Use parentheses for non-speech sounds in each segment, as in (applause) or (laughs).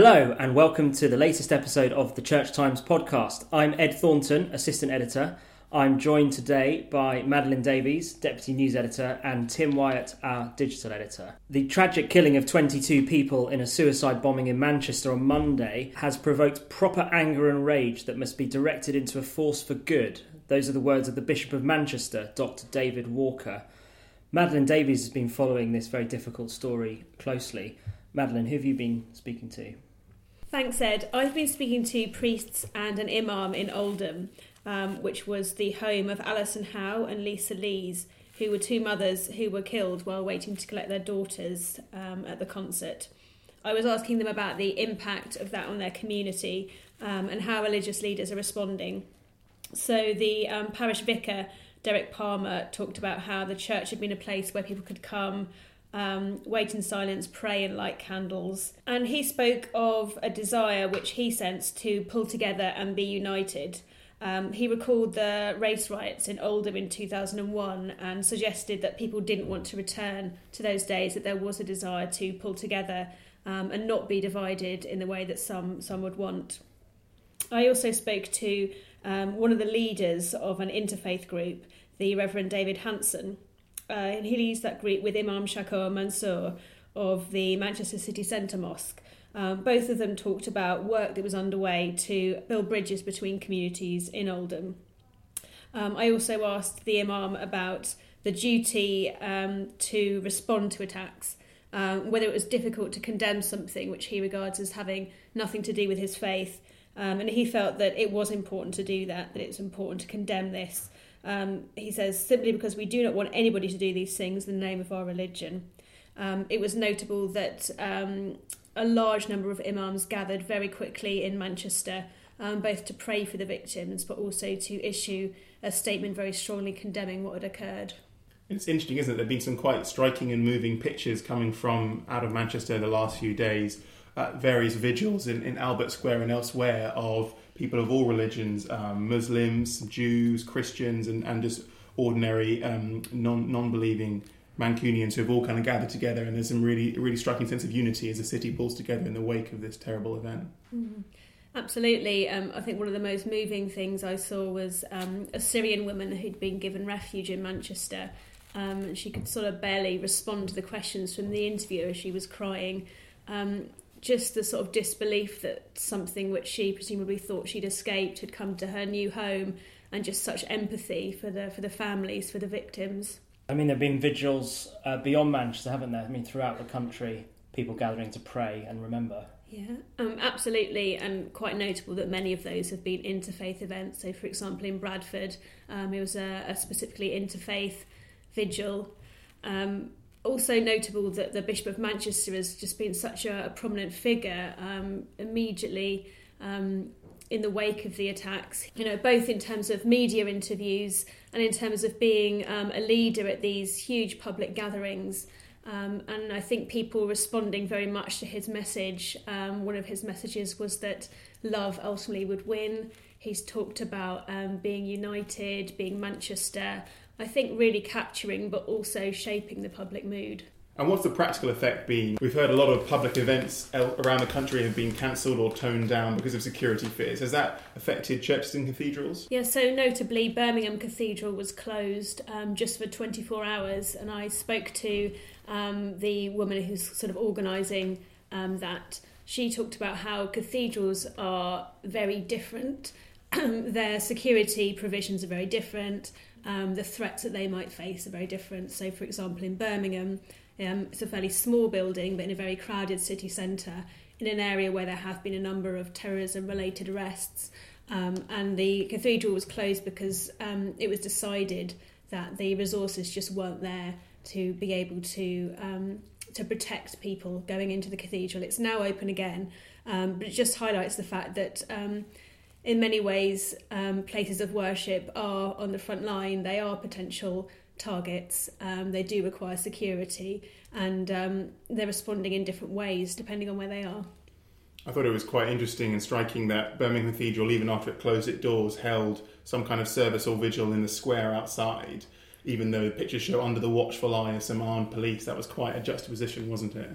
Hello, and welcome to the latest episode of the Church Times podcast. I'm Ed Thornton, assistant editor. I'm joined today by Madeline Davies, deputy news editor, and Tim Wyatt, our digital editor. The tragic killing of 22 people in a suicide bombing in Manchester on Monday has provoked proper anger and rage that must be directed into a force for good. Those are the words of the Bishop of Manchester, Dr. David Walker. Madeline Davies has been following this very difficult story closely. Madeline, who have you been speaking to? Thanks, Ed. I've been speaking to priests and an imam in Oldham, um, which was the home of Alison Howe and Lisa Lees, who were two mothers who were killed while waiting to collect their daughters um, at the concert. I was asking them about the impact of that on their community um, and how religious leaders are responding. So, the um, parish vicar Derek Palmer talked about how the church had been a place where people could come, um, wait in silence, pray, and light candles. And he spoke of a desire which he sensed to pull together and be united. Um, he recalled the race riots in Oldham in 2001 and suggested that people didn't want to return to those days, that there was a desire to pull together um, and not be divided in the way that some, some would want. I also spoke to um, one of the leaders of an interfaith group, the Reverend David Hanson, uh, and he leads that group with Imam Shakor Mansour of the Manchester City Centre Mosque. Um, both of them talked about work that was underway to build bridges between communities in Oldham. Um, I also asked the Imam about the duty um, to respond to attacks, um, whether it was difficult to condemn something which he regards as having nothing to do with his faith, um, and he felt that it was important to do that, that it's important to condemn this. Um, he says, simply because we do not want anybody to do these things in the name of our religion. Um, it was notable that um, a large number of imams gathered very quickly in Manchester, um, both to pray for the victims, but also to issue a statement very strongly condemning what had occurred. It's interesting, isn't it? There have been some quite striking and moving pictures coming from out of Manchester in the last few days at various vigils in, in Albert Square and elsewhere of people of all religions um, Muslims, Jews, Christians, and, and just ordinary um, non non believing Mancunians who have all kind of gathered together, and there's some really really striking sense of unity as the city pulls together in the wake of this terrible event. Mm. Absolutely. Um, I think one of the most moving things I saw was um, a Syrian woman who'd been given refuge in Manchester. Um, she could sort of barely respond to the questions from the interviewer. She was crying. Just the sort of disbelief that something which she presumably thought she'd escaped had come to her new home, and just such empathy for the for the families, for the victims. I mean, there have been vigils uh, beyond Manchester, haven't there? I mean, throughout the country, people gathering to pray and remember. Yeah, um, absolutely, and quite notable that many of those have been interfaith events. So, for example, in Bradford, um, it was a, a specifically interfaith vigil. Um, also notable that the Bishop of Manchester has just been such a, a prominent figure um, immediately um, in the wake of the attacks, you know, both in terms of media interviews and in terms of being um, a leader at these huge public gatherings. Um, and I think people responding very much to his message. Um, one of his messages was that love ultimately would win. He's talked about um, being united, being Manchester, I think really capturing but also shaping the public mood. And what's the practical effect been? We've heard a lot of public events around the country have been cancelled or toned down because of security fears. Has that affected churches and cathedrals? Yeah, so notably, Birmingham Cathedral was closed um, just for 24 hours, and I spoke to um, the woman who's sort of organising um, that. She talked about how cathedrals are very different. (clears throat) Their security provisions are very different um, the threats that they might face are very different. So, for example, in Birmingham, um, it's a fairly small building, but in a very crowded city centre, in an area where there have been a number of terrorism related arrests. Um, and the cathedral was closed because um, it was decided that the resources just weren't there to be able to um, to protect people going into the cathedral. It's now open again, um, but it just highlights the fact that in many ways, um, places of worship are on the front line. They are potential targets. Um, they do require security, and um, they're responding in different ways depending on where they are. I thought it was quite interesting and striking that Birmingham Cathedral, even after it closed its doors, held some kind of service or vigil in the square outside. Even though the pictures show under the watchful eye of some armed police, that was quite a juxtaposition, wasn't it?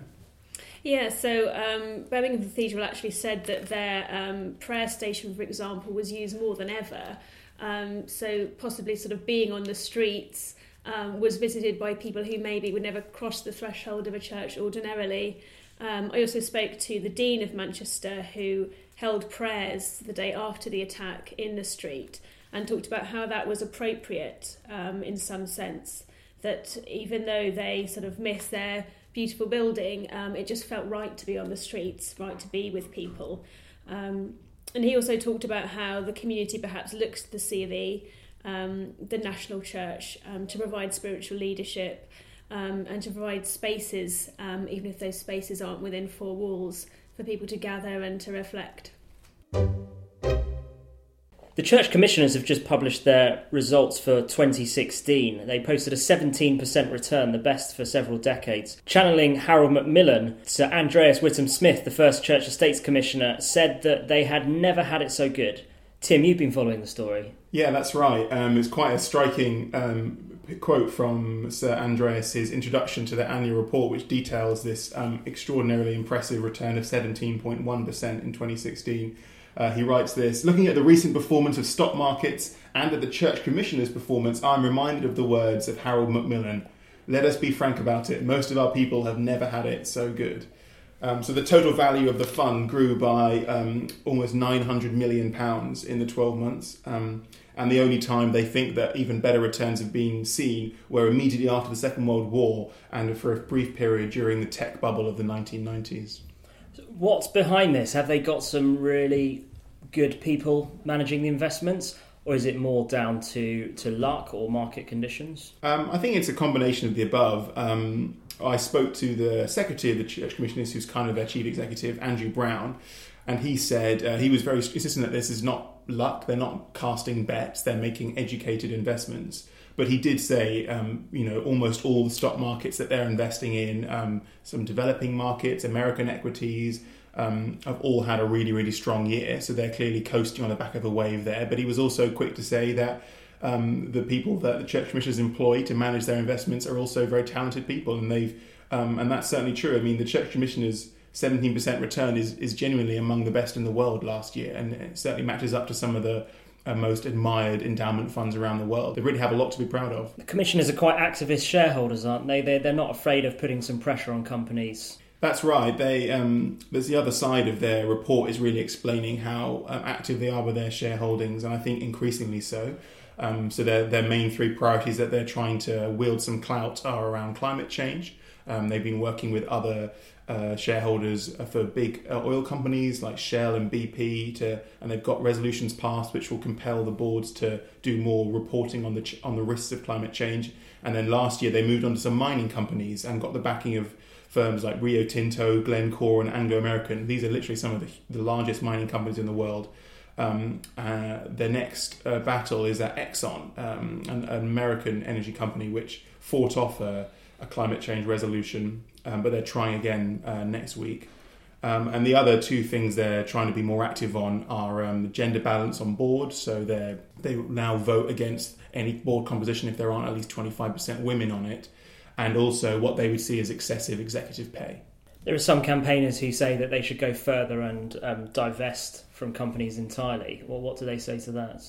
Yeah, so um, Birmingham Cathedral actually said that their um, prayer station, for example, was used more than ever. Um, so possibly sort of being on the streets um, was visited by people who maybe would never cross the threshold of a church ordinarily. Um, I also spoke to the Dean of Manchester who held prayers the day after the attack in the street and talked about how that was appropriate um, in some sense. That even though they sort of miss their beautiful building, um, it just felt right to be on the streets, right to be with people. Um, and he also talked about how the community perhaps looks to the C of E, um, the national church, um, to provide spiritual leadership um, and to provide spaces, um, even if those spaces aren't within four walls, for people to gather and to reflect. The Church Commissioners have just published their results for 2016. They posted a 17% return, the best for several decades. Channeling Harold Macmillan, Sir Andreas Whittam Smith, the first Church Estates Commissioner, said that they had never had it so good. Tim, you've been following the story. Yeah, that's right. Um, it's quite a striking um, quote from Sir Andreas's introduction to the annual report, which details this um, extraordinarily impressive return of 17.1% in 2016. Uh, he writes this Looking at the recent performance of stock markets and at the Church Commissioner's performance, I'm reminded of the words of Harold Macmillan. Let us be frank about it. Most of our people have never had it so good. Um, so the total value of the fund grew by um, almost 900 million pounds in the 12 months. Um, and the only time they think that even better returns have been seen were immediately after the Second World War and for a brief period during the tech bubble of the 1990s. What's behind this? Have they got some really good people managing the investments? Or is it more down to, to luck or market conditions? Um, I think it's a combination of the above. Um, I spoke to the secretary of the Church Commissioners, who's kind of their chief executive, Andrew Brown, and he said uh, he was very insistent that this is not luck. They're not casting bets. They're making educated investments. But he did say, um, you know, almost all the stock markets that they're investing in, um, some developing markets, American equities, um, have all had a really, really strong year. So they're clearly coasting on the back of a wave there. But he was also quick to say that um, the people that the church commissioners employ to manage their investments are also very talented people, and they've um, and that's certainly true. I mean, the church commissioners. 17% return is, is genuinely among the best in the world last year, and it certainly matches up to some of the uh, most admired endowment funds around the world. They really have a lot to be proud of. The commissioners are quite activist shareholders, aren't they? They're, they're not afraid of putting some pressure on companies. That's right. They um, there's the other side of their report is really explaining how um, active they are with their shareholdings, and I think increasingly so. Um, so their their main three priorities that they're trying to wield some clout are around climate change. Um, they've been working with other uh, shareholders for big uh, oil companies like Shell and BP to, and they've got resolutions passed which will compel the boards to do more reporting on the ch- on the risks of climate change. And then last year they moved on to some mining companies and got the backing of firms like Rio Tinto, Glencore, and Anglo American. These are literally some of the, the largest mining companies in the world. Um, uh, their next uh, battle is at Exxon, um, an, an, American energy company which fought off a, a climate change resolution, um, but they're trying again uh, next week. Um, and the other two things they're trying to be more active on are um, gender balance on board. So they they now vote against any board composition if there aren't at least 25% women on it and also what they would see as excessive executive pay. There are some campaigners who say that they should go further and um, divest from companies entirely. Well, what do they say to that?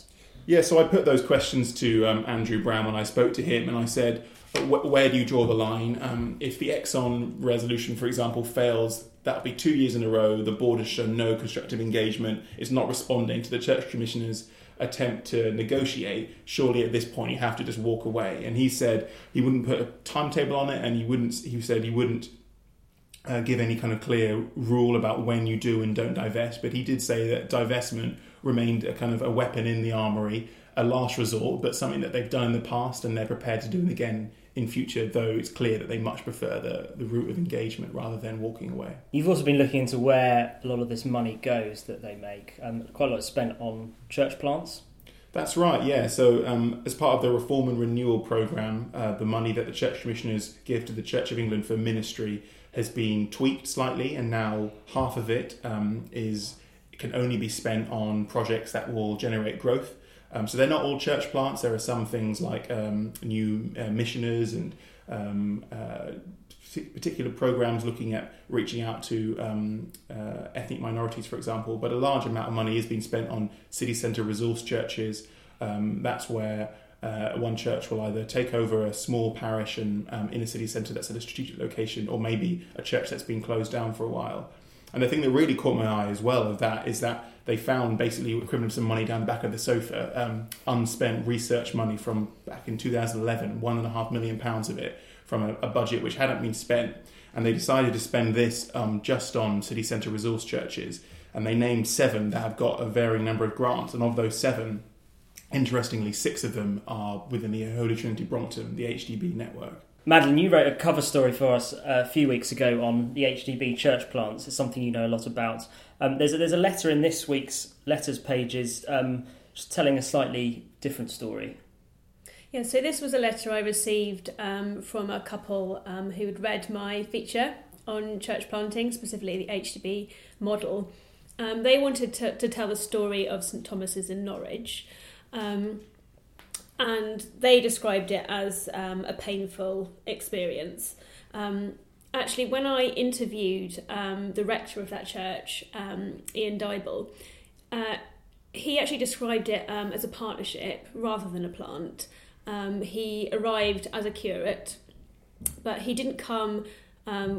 Yeah, so I put those questions to um, Andrew Brown when I spoke to him, and I said, where do you draw the line? Um, if the Exxon resolution, for example, fails, that'll be two years in a row. The board has shown no constructive engagement. It's not responding to the church commissioners' attempt to negotiate, surely at this point you have to just walk away. And he said he wouldn't put a timetable on it, and he wouldn't. He said he wouldn't uh, give any kind of clear rule about when you do and don't divest. But he did say that divestment remained a kind of a weapon in the armory, a last resort, but something that they've done in the past and they're prepared to do it again in future, though it's clear that they much prefer the, the route of engagement rather than walking away. You've also been looking into where a lot of this money goes that they make, and quite a lot is spent on church plants. That's right, yeah. So, um, as part of the Reform and Renewal Programme, uh, the money that the Church Commissioners give to the Church of England for ministry has been tweaked slightly, and now half of it um, is can only be spent on projects that will generate growth Um, so they're not all church plants. There are some things like um, new uh, missioners and um, uh, particular programs looking at reaching out to um, uh, ethnic minorities, for example. But a large amount of money is being spent on city centre resource churches. Um, that's where uh, one church will either take over a small parish and um, in a city centre that's at a strategic location, or maybe a church that's been closed down for a while. And the thing that really caught my eye as well of that is that they found basically equivalent to some money down the back of the sofa, um, unspent research money from back in 2011, one and a half million pounds of it from a, a budget which hadn't been spent. And they decided to spend this um, just on city centre resource churches. And they named seven that have got a varying number of grants. And of those seven, interestingly, six of them are within the Holy Trinity Brompton, the HTB network. Madeline, you wrote a cover story for us a few weeks ago on the HTB church plants. It's something you know a lot about. Um, there's, a, there's a letter in this week's letters pages um, just telling a slightly different story. Yeah, so this was a letter I received um, from a couple um, who had read my feature on church planting, specifically the HTB model. Um, they wanted to, to, tell the story of St Thomas's in Norwich. Um, and they described it as um, a painful experience. Um, actually, when I interviewed um, the rector of that church, um, Ian Dyble, uh, he actually described it um, as a partnership rather than a plant. Um, he arrived as a curate, but he didn't come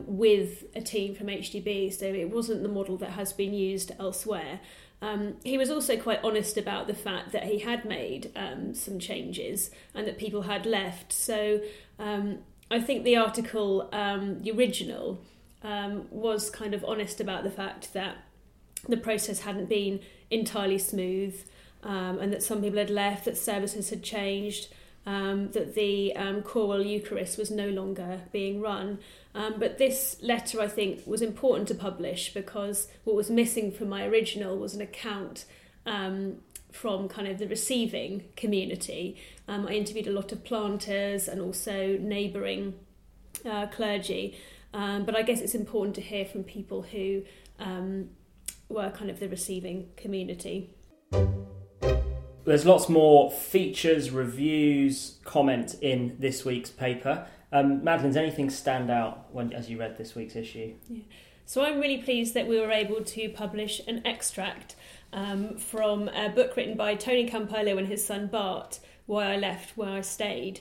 with a team from HTB, so it wasn't the model that has been used elsewhere. Um, he was also quite honest about the fact that he had made um, some changes and that people had left. So um, I think the article, um, the original, um, was kind of honest about the fact that the process hadn't been entirely smooth um, and that some people had left, that services had changed. That the um, choral Eucharist was no longer being run, um, but this letter, I think, was important to publish because what was missing from my original was an account um, from kind of the receiving community. Um, I interviewed a lot of planters and also neighbouring uh, clergy. Um, but I guess it's important to hear from people who um, were kind of the receiving community. There's lots more features, reviews, comment in this week's paper. Um, Madeline, does anything stand out when, as you read this week's issue? Yeah. So I'm really pleased that we were able to publish an extract um, from a book written by Tony Campolo and his son Bart, Why I Left Where I Stayed.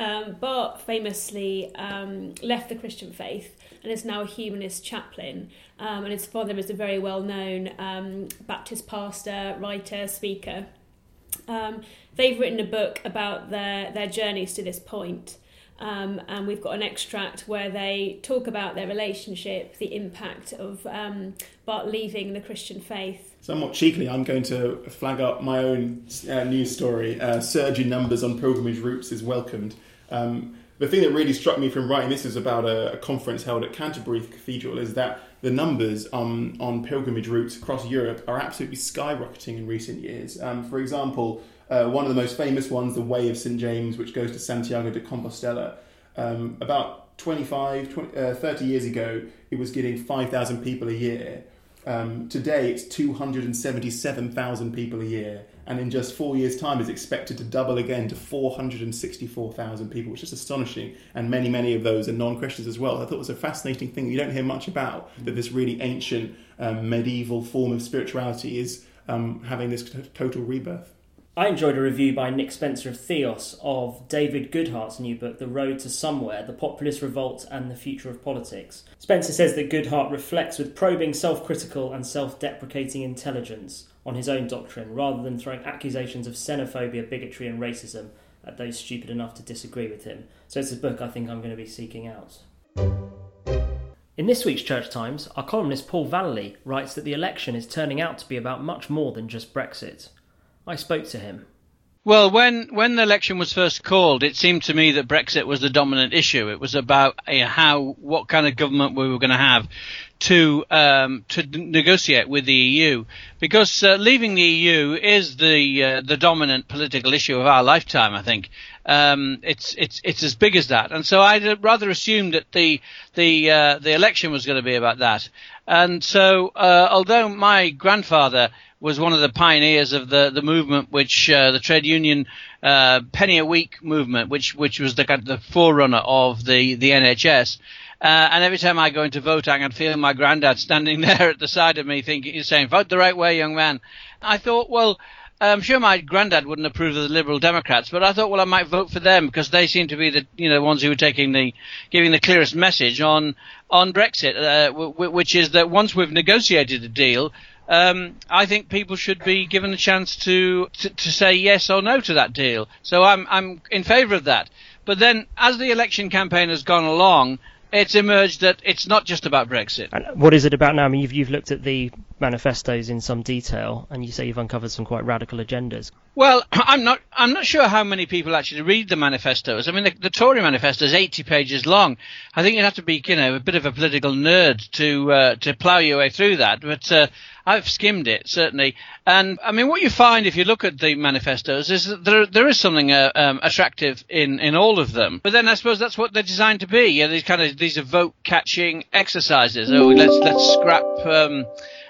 Um, Bart famously um, left the Christian faith and is now a humanist chaplain. Um, and his father is a very well known um, Baptist pastor, writer, speaker. Um, they've written a book about their, their journeys to this point. Um, and we've got an extract where they talk about their relationship, the impact of um, Bart leaving the Christian faith. Somewhat cheekily, I'm going to flag up my own uh, news story. Uh, surge in numbers on pilgrimage routes is welcomed. Um, the thing that really struck me from writing this is about a, a, conference held at Canterbury Cathedral is that the numbers on, on pilgrimage routes across Europe are absolutely skyrocketing in recent years. Um, for example, uh, one of the most famous ones, the Way of St. James, which goes to Santiago de Compostela. Um, about 25, 20, uh, 30 years ago, it was getting 5,000 people a year. Um, today, it's 277,000 people a year. And in just four years' time, is expected to double again to 464,000 people, which is astonishing. And many, many of those are non Christians as well. I thought it was a fascinating thing you don't hear much about that this really ancient um, medieval form of spirituality is um, having this t- total rebirth. I enjoyed a review by Nick Spencer of Theos of David Goodhart's new book, The Road to Somewhere The Populist Revolt and the Future of Politics. Spencer says that Goodhart reflects with probing, self critical, and self deprecating intelligence on his own doctrine rather than throwing accusations of xenophobia, bigotry, and racism at those stupid enough to disagree with him. So it's a book I think I'm going to be seeking out. In this week's Church Times, our columnist Paul Vallely writes that the election is turning out to be about much more than just Brexit. I spoke to him. Well, when when the election was first called, it seemed to me that Brexit was the dominant issue. It was about how what kind of government we were going to have to um, to negotiate with the EU, because uh, leaving the EU is the uh, the dominant political issue of our lifetime. I think um, it's it's it's as big as that. And so I rather assumed that the the uh, the election was going to be about that. And so, uh, although my grandfather was one of the pioneers of the, the movement, which uh, the trade union uh, penny a week movement, which which was the the forerunner of the the NHS. Uh, and every time I go into vote, I can feel my granddad standing (laughs) there at the side of me, thinking, he's saying, "Vote the right way, young man." I thought, well. I'm sure my granddad wouldn't approve of the Liberal Democrats, but I thought, well, I might vote for them because they seem to be the, you know, ones who are taking the, giving the clearest message on on Brexit, uh, w- which is that once we've negotiated a deal, um, I think people should be given a chance to, to, to say yes or no to that deal. So I'm I'm in favour of that. But then, as the election campaign has gone along, it's emerged that it's not just about Brexit. And what is it about now? I mean, you've, you've looked at the manifestos in some detail, and you say you've uncovered some quite radical agendas. Well, (clears throat) I'm not. I'm not sure how many people actually read the manifestos. I mean, the, the Tory manifesto is 80 pages long. I think you'd have to be, you know, a bit of a political nerd to uh, to plough your way through that. But uh, I've skimmed it certainly, and I mean, what you find if you look at the manifestos is that there there is something uh, um, attractive in in all of them. But then I suppose that's what they're designed to be. Yeah, these kind of these are vote catching exercises. Oh, let's let's scrap. Um,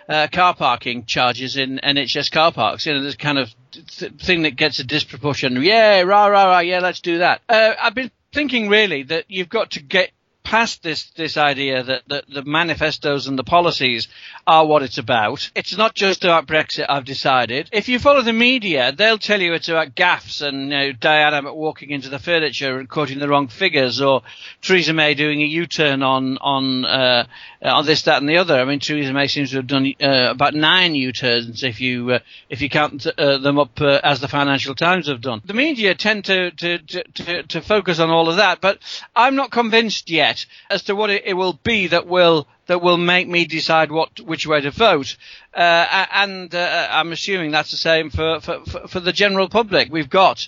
uh, car parking charges in NHS car parks. You know, this kind of th- thing that gets a disproportion. Yeah, rah, rah, rah, yeah, let's do that. Uh, I've been thinking really that you've got to get past this this idea that, that the manifestos and the policies are what it's about. It's not just about Brexit. I've decided. If you follow the media, they'll tell you it's about gaffes and you know, Diane walking into the furniture and quoting the wrong figures, or Theresa May doing a U-turn on on uh, on this, that, and the other. I mean, Theresa May seems to have done uh, about nine U-turns if you uh, if you count uh, them up uh, as the Financial Times have done. The media tend to to, to to focus on all of that, but I'm not convinced yet as to what it, it will be that will that will make me decide what which way to vote. Uh, and uh, I'm assuming that's the same for, for, for the general public. We've got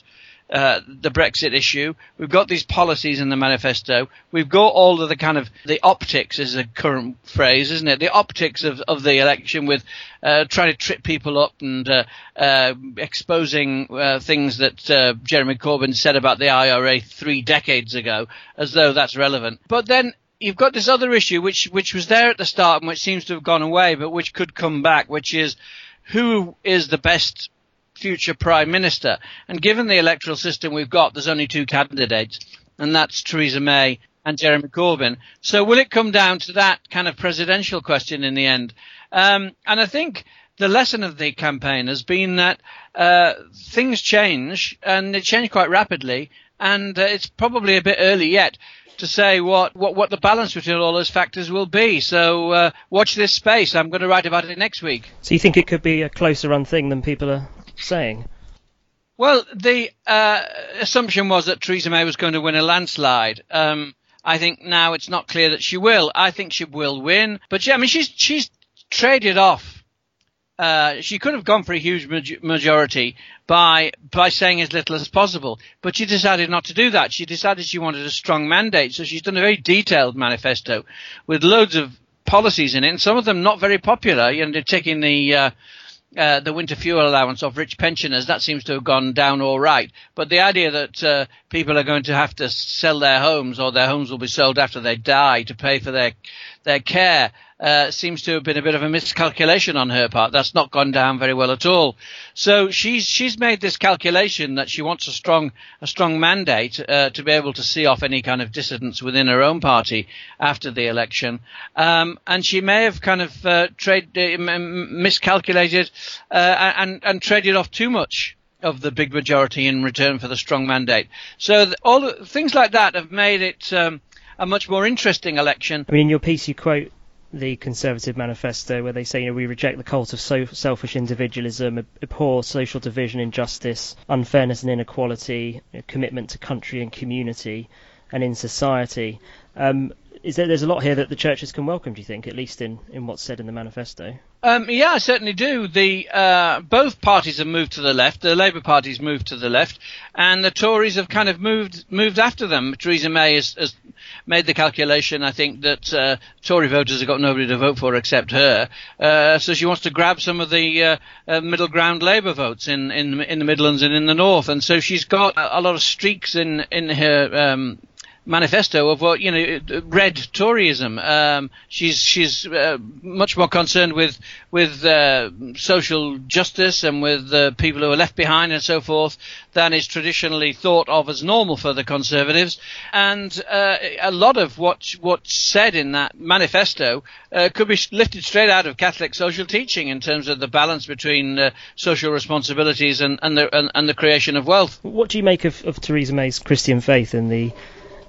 uh, the Brexit issue. We've got these policies in the manifesto. We've got all of the kind of the optics is a current phrase, isn't it? The optics of, of the election with uh, trying to trip people up and uh, uh exposing uh, things that Jeremy Corbyn said about the IRA three decades ago, as though that's relevant. But then you've got this other issue which which was there at the start and which seems to have gone away, but which could come back, which is who is the best future prime minister. And given the electoral system we've got, there's only two candidates, and that's Theresa May and Jeremy Corbyn. So will it come down to that kind of presidential question in the end? Um, and I think the lesson of the campaign has been that uh, things change, and they change quite rapidly, and uh, it's probably a bit early yet to say what, what, what the balance between all those factors will be. So uh, watch this space. I'm going to write about it next week. So you think it could be a closer run thing than people are saying? Well, the uh, assumption was that Theresa May was going to win a landslide. Um, I think now it's not clear that she will. I think she will win, but yeah, I mean, she's she's traded off. Uh, she could have gone for a huge majority by by saying as little as possible, but she decided not to do that. She decided she wanted a strong mandate, so she's done a very detailed manifesto with loads of policies in it, and some of them not very popular. You know, taking the uh, uh, the winter fuel allowance of rich pensioners, that seems to have gone down all right. But the idea that uh, people are going to have to sell their homes or their homes will be sold after they die to pay for their their care uh, seems to have been a bit of a miscalculation on her part. That's not gone down very well at all. So she's she's made this calculation that she wants a strong a strong mandate uh, to be able to see off any kind of dissidents within her own party after the election, um, and she may have kind of uh, trade uh, miscalculated uh, and and traded off too much of the big majority in return for the strong mandate. So th- all things like that have made it. Um, a much more interesting election. I mean, in your piece, you quote the Conservative Manifesto, where they say, you know, we reject the cult of so- selfish individualism, abhor social division, injustice, unfairness and inequality, you know, commitment to country and community, and in society. Um, is there, there's a lot here that the churches can welcome, do you think, at least in, in what's said in the manifesto? Um, yeah, I certainly do. The uh, both parties have moved to the left. The Labour Party's moved to the left, and the Tories have kind of moved moved after them. Theresa May has, has made the calculation, I think, that uh, Tory voters have got nobody to vote for except her. Uh, so she wants to grab some of the uh, uh, middle ground Labour votes in, in in the Midlands and in the North, and so she's got a, a lot of streaks in in her um, manifesto of what you know red Toryism. Um, she's she's uh, much more concerned with with uh, social justice and with uh, people who are left behind and so forth than is traditionally thought of as normal for the Conservatives. And uh, a lot of what what's said in that manifesto uh, could be lifted straight out of Catholic social teaching in terms of the balance between uh, social responsibilities and and the and, and, the creation of wealth. What do you make of, of Theresa May's Christian faith and the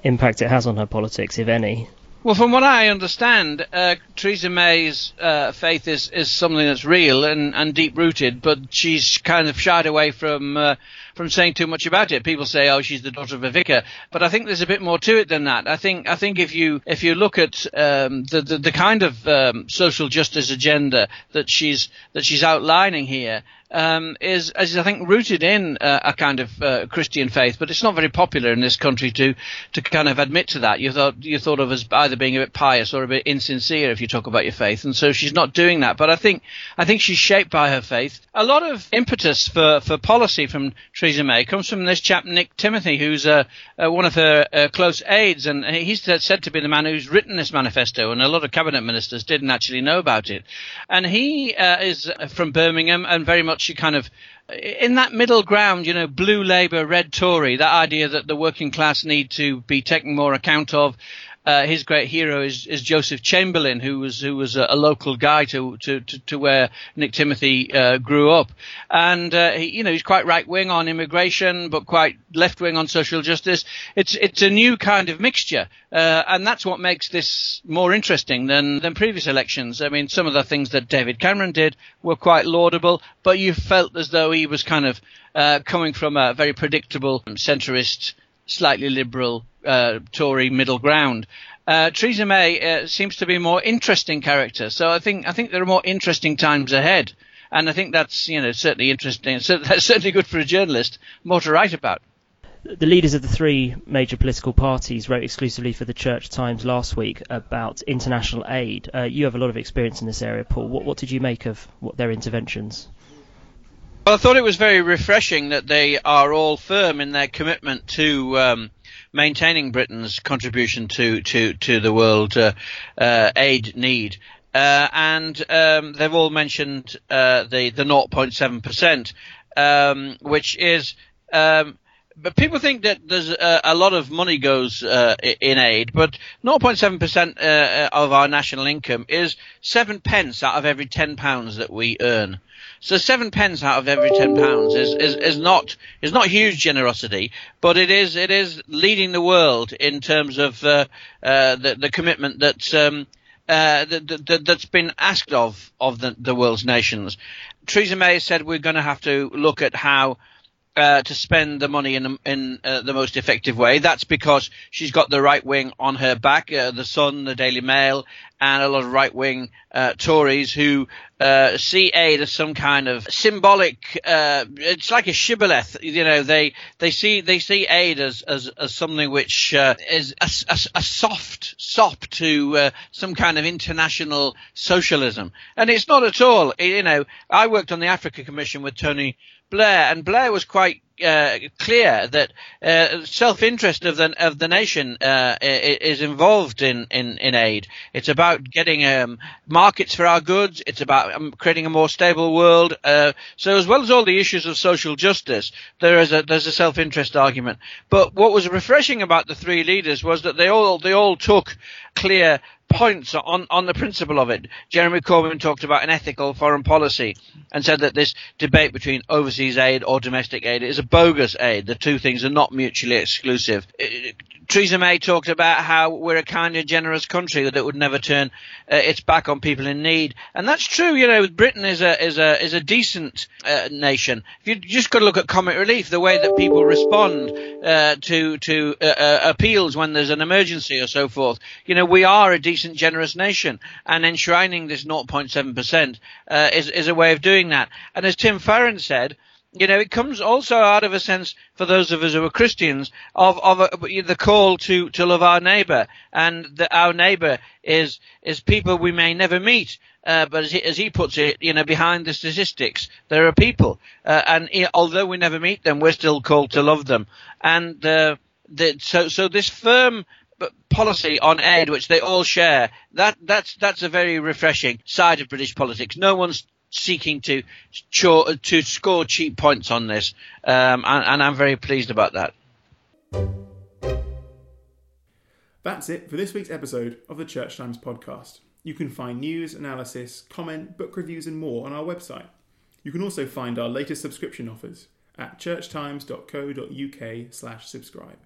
impact it has on her politics, if any? Well, from what I understand, uh, Theresa May's uh, faith is, is something that's real and, and deep rooted, but she's kind of shied away from uh, from saying too much about it. People say, "Oh, she's the daughter of a vicar," but I think there's a bit more to it than that. I think I think if you if you look at um, the, the, the kind of um, social justice agenda that she's that she's outlining here, um, is, is I think rooted in uh, a kind of uh, Christian faith, but it's not very popular in this country to to kind of admit to that. You thought you thought of as either being a bit pious or a bit insincere if you talk about your faith, and so she's not doing that. But I think I think she's shaped by her faith. A lot of impetus for, for policy from Theresa May comes from this chap Nick Timothy, who's uh, uh, one of her uh, close aides, and he's said to be the man who's written this manifesto, and a lot of cabinet ministers didn't actually know about it. And he uh, is from Birmingham and very much kind of in that middle ground, you know, blue Labour, red Tory, that idea that the working class need to be taken more account of, uh, his great hero is, is Joseph Chamberlain, who was who was a, a local guy to, to, to, to, where Nick Timothy uh, grew up, and uh, he, you know he's quite right wing on immigration, but quite left wing on social justice. It's it's a new kind of mixture, uh, and that's what makes this more interesting than than previous elections. I mean, some of the things that David Cameron did were quite laudable, but you felt as though he was kind of uh, coming from a very predictable centrist slightly liberal uh, Tory middle ground. Uh, Theresa May uh, seems to be a more interesting character, so I think I think there are more interesting times ahead, and I think that's you know certainly interesting. So (laughs) that's certainly good for a journalist, more to write about. The leaders of the three major political parties wrote exclusively for the Church Times last week about international aid. Uh, you have a lot of experience in this area, Paul. What, what did you make of what, their interventions? Well, I thought it was very refreshing that they are all firm in their commitment to um, maintaining Britain's contribution to to to the world uh, uh, aid need. Uh, and um, they've all mentioned the the 0.7 percent, um, which is um, but people think that there's a, lot of money goes uh, in aid, but 0.7% uh, of our national income is seven pence out of every 10 pounds that we earn. So seven pence out of every ten pounds is, is, is not is not huge generosity, but it is it is leading the world in terms of uh, uh, the the commitment that. Um, uh, that, that, that's been asked of of the, the world's nations. Theresa May said we're going to have to look at how uh, to spend the money in in uh, the most effective way. That's because she's got the right wing on her back, uh, the Sun, the Daily Mail, and a lot of right wing uh, Tories who uh, see aid as some kind of symbolic. Uh, it's like a shibboleth, you know. They they see they see aid as as, as something which is a, a, a, soft sop to some kind of international socialism, and it's not at all. You know, I worked on the Africa Commission with Tony Blair, and Blair was quite uh, clear that uh, self-interest of the of the nation uh, is involved in, in, in aid. It's about getting um, markets for our goods. It's about um, creating a more stable world. Uh, so, as well as all the issues of social justice, there is a there's a self-interest argument. But what was refreshing about the three leaders was that they all they all took clear points on, on the principle of it. Jeremy Corbyn talked about an ethical foreign policy and said that this debate between overseas aid or domestic aid is a bogus aid. The two things are not mutually exclusive. Uh, Theresa May talked about how we're a kind and generous country that would never turn uh, its back on people in need, and that's true. You know, Britain is a is a is a decent uh, nation. If you just got to look at Comic Relief, the way that people respond uh, to to uh, uh, appeals when there's an emergency or so forth. You know, we are a decent, generous nation, and enshrining this 0.7 percent uh, is is a way of doing that. And as Tim Farron said you know, it comes also out of a sense for those of us who are Christians of of a, the call to to love our neighbour, and that our neighbour is is people we may never meet. Uh, but as he, as he, puts it, you know, behind the statistics, there are people, uh, and he, although we never meet them, we're still called to love them. And uh, the, so, so this firm policy on aid, which they all share, that that's that's a very refreshing side of British politics. No one's seeking to to score cheap points on this, um, and, and I'm very pleased about that. That's it for this week's episode of the Church Times podcast. You can find news, analysis, comment, book reviews, and more on our website. You can also find our latest subscription offers at churchtimes.co.uk/slash subscribe.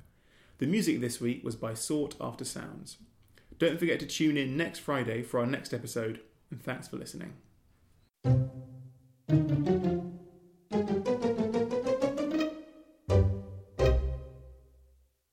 The music this week was by Sought After Sounds. Don't forget to tune in next Friday for our next episode, and thanks for listening.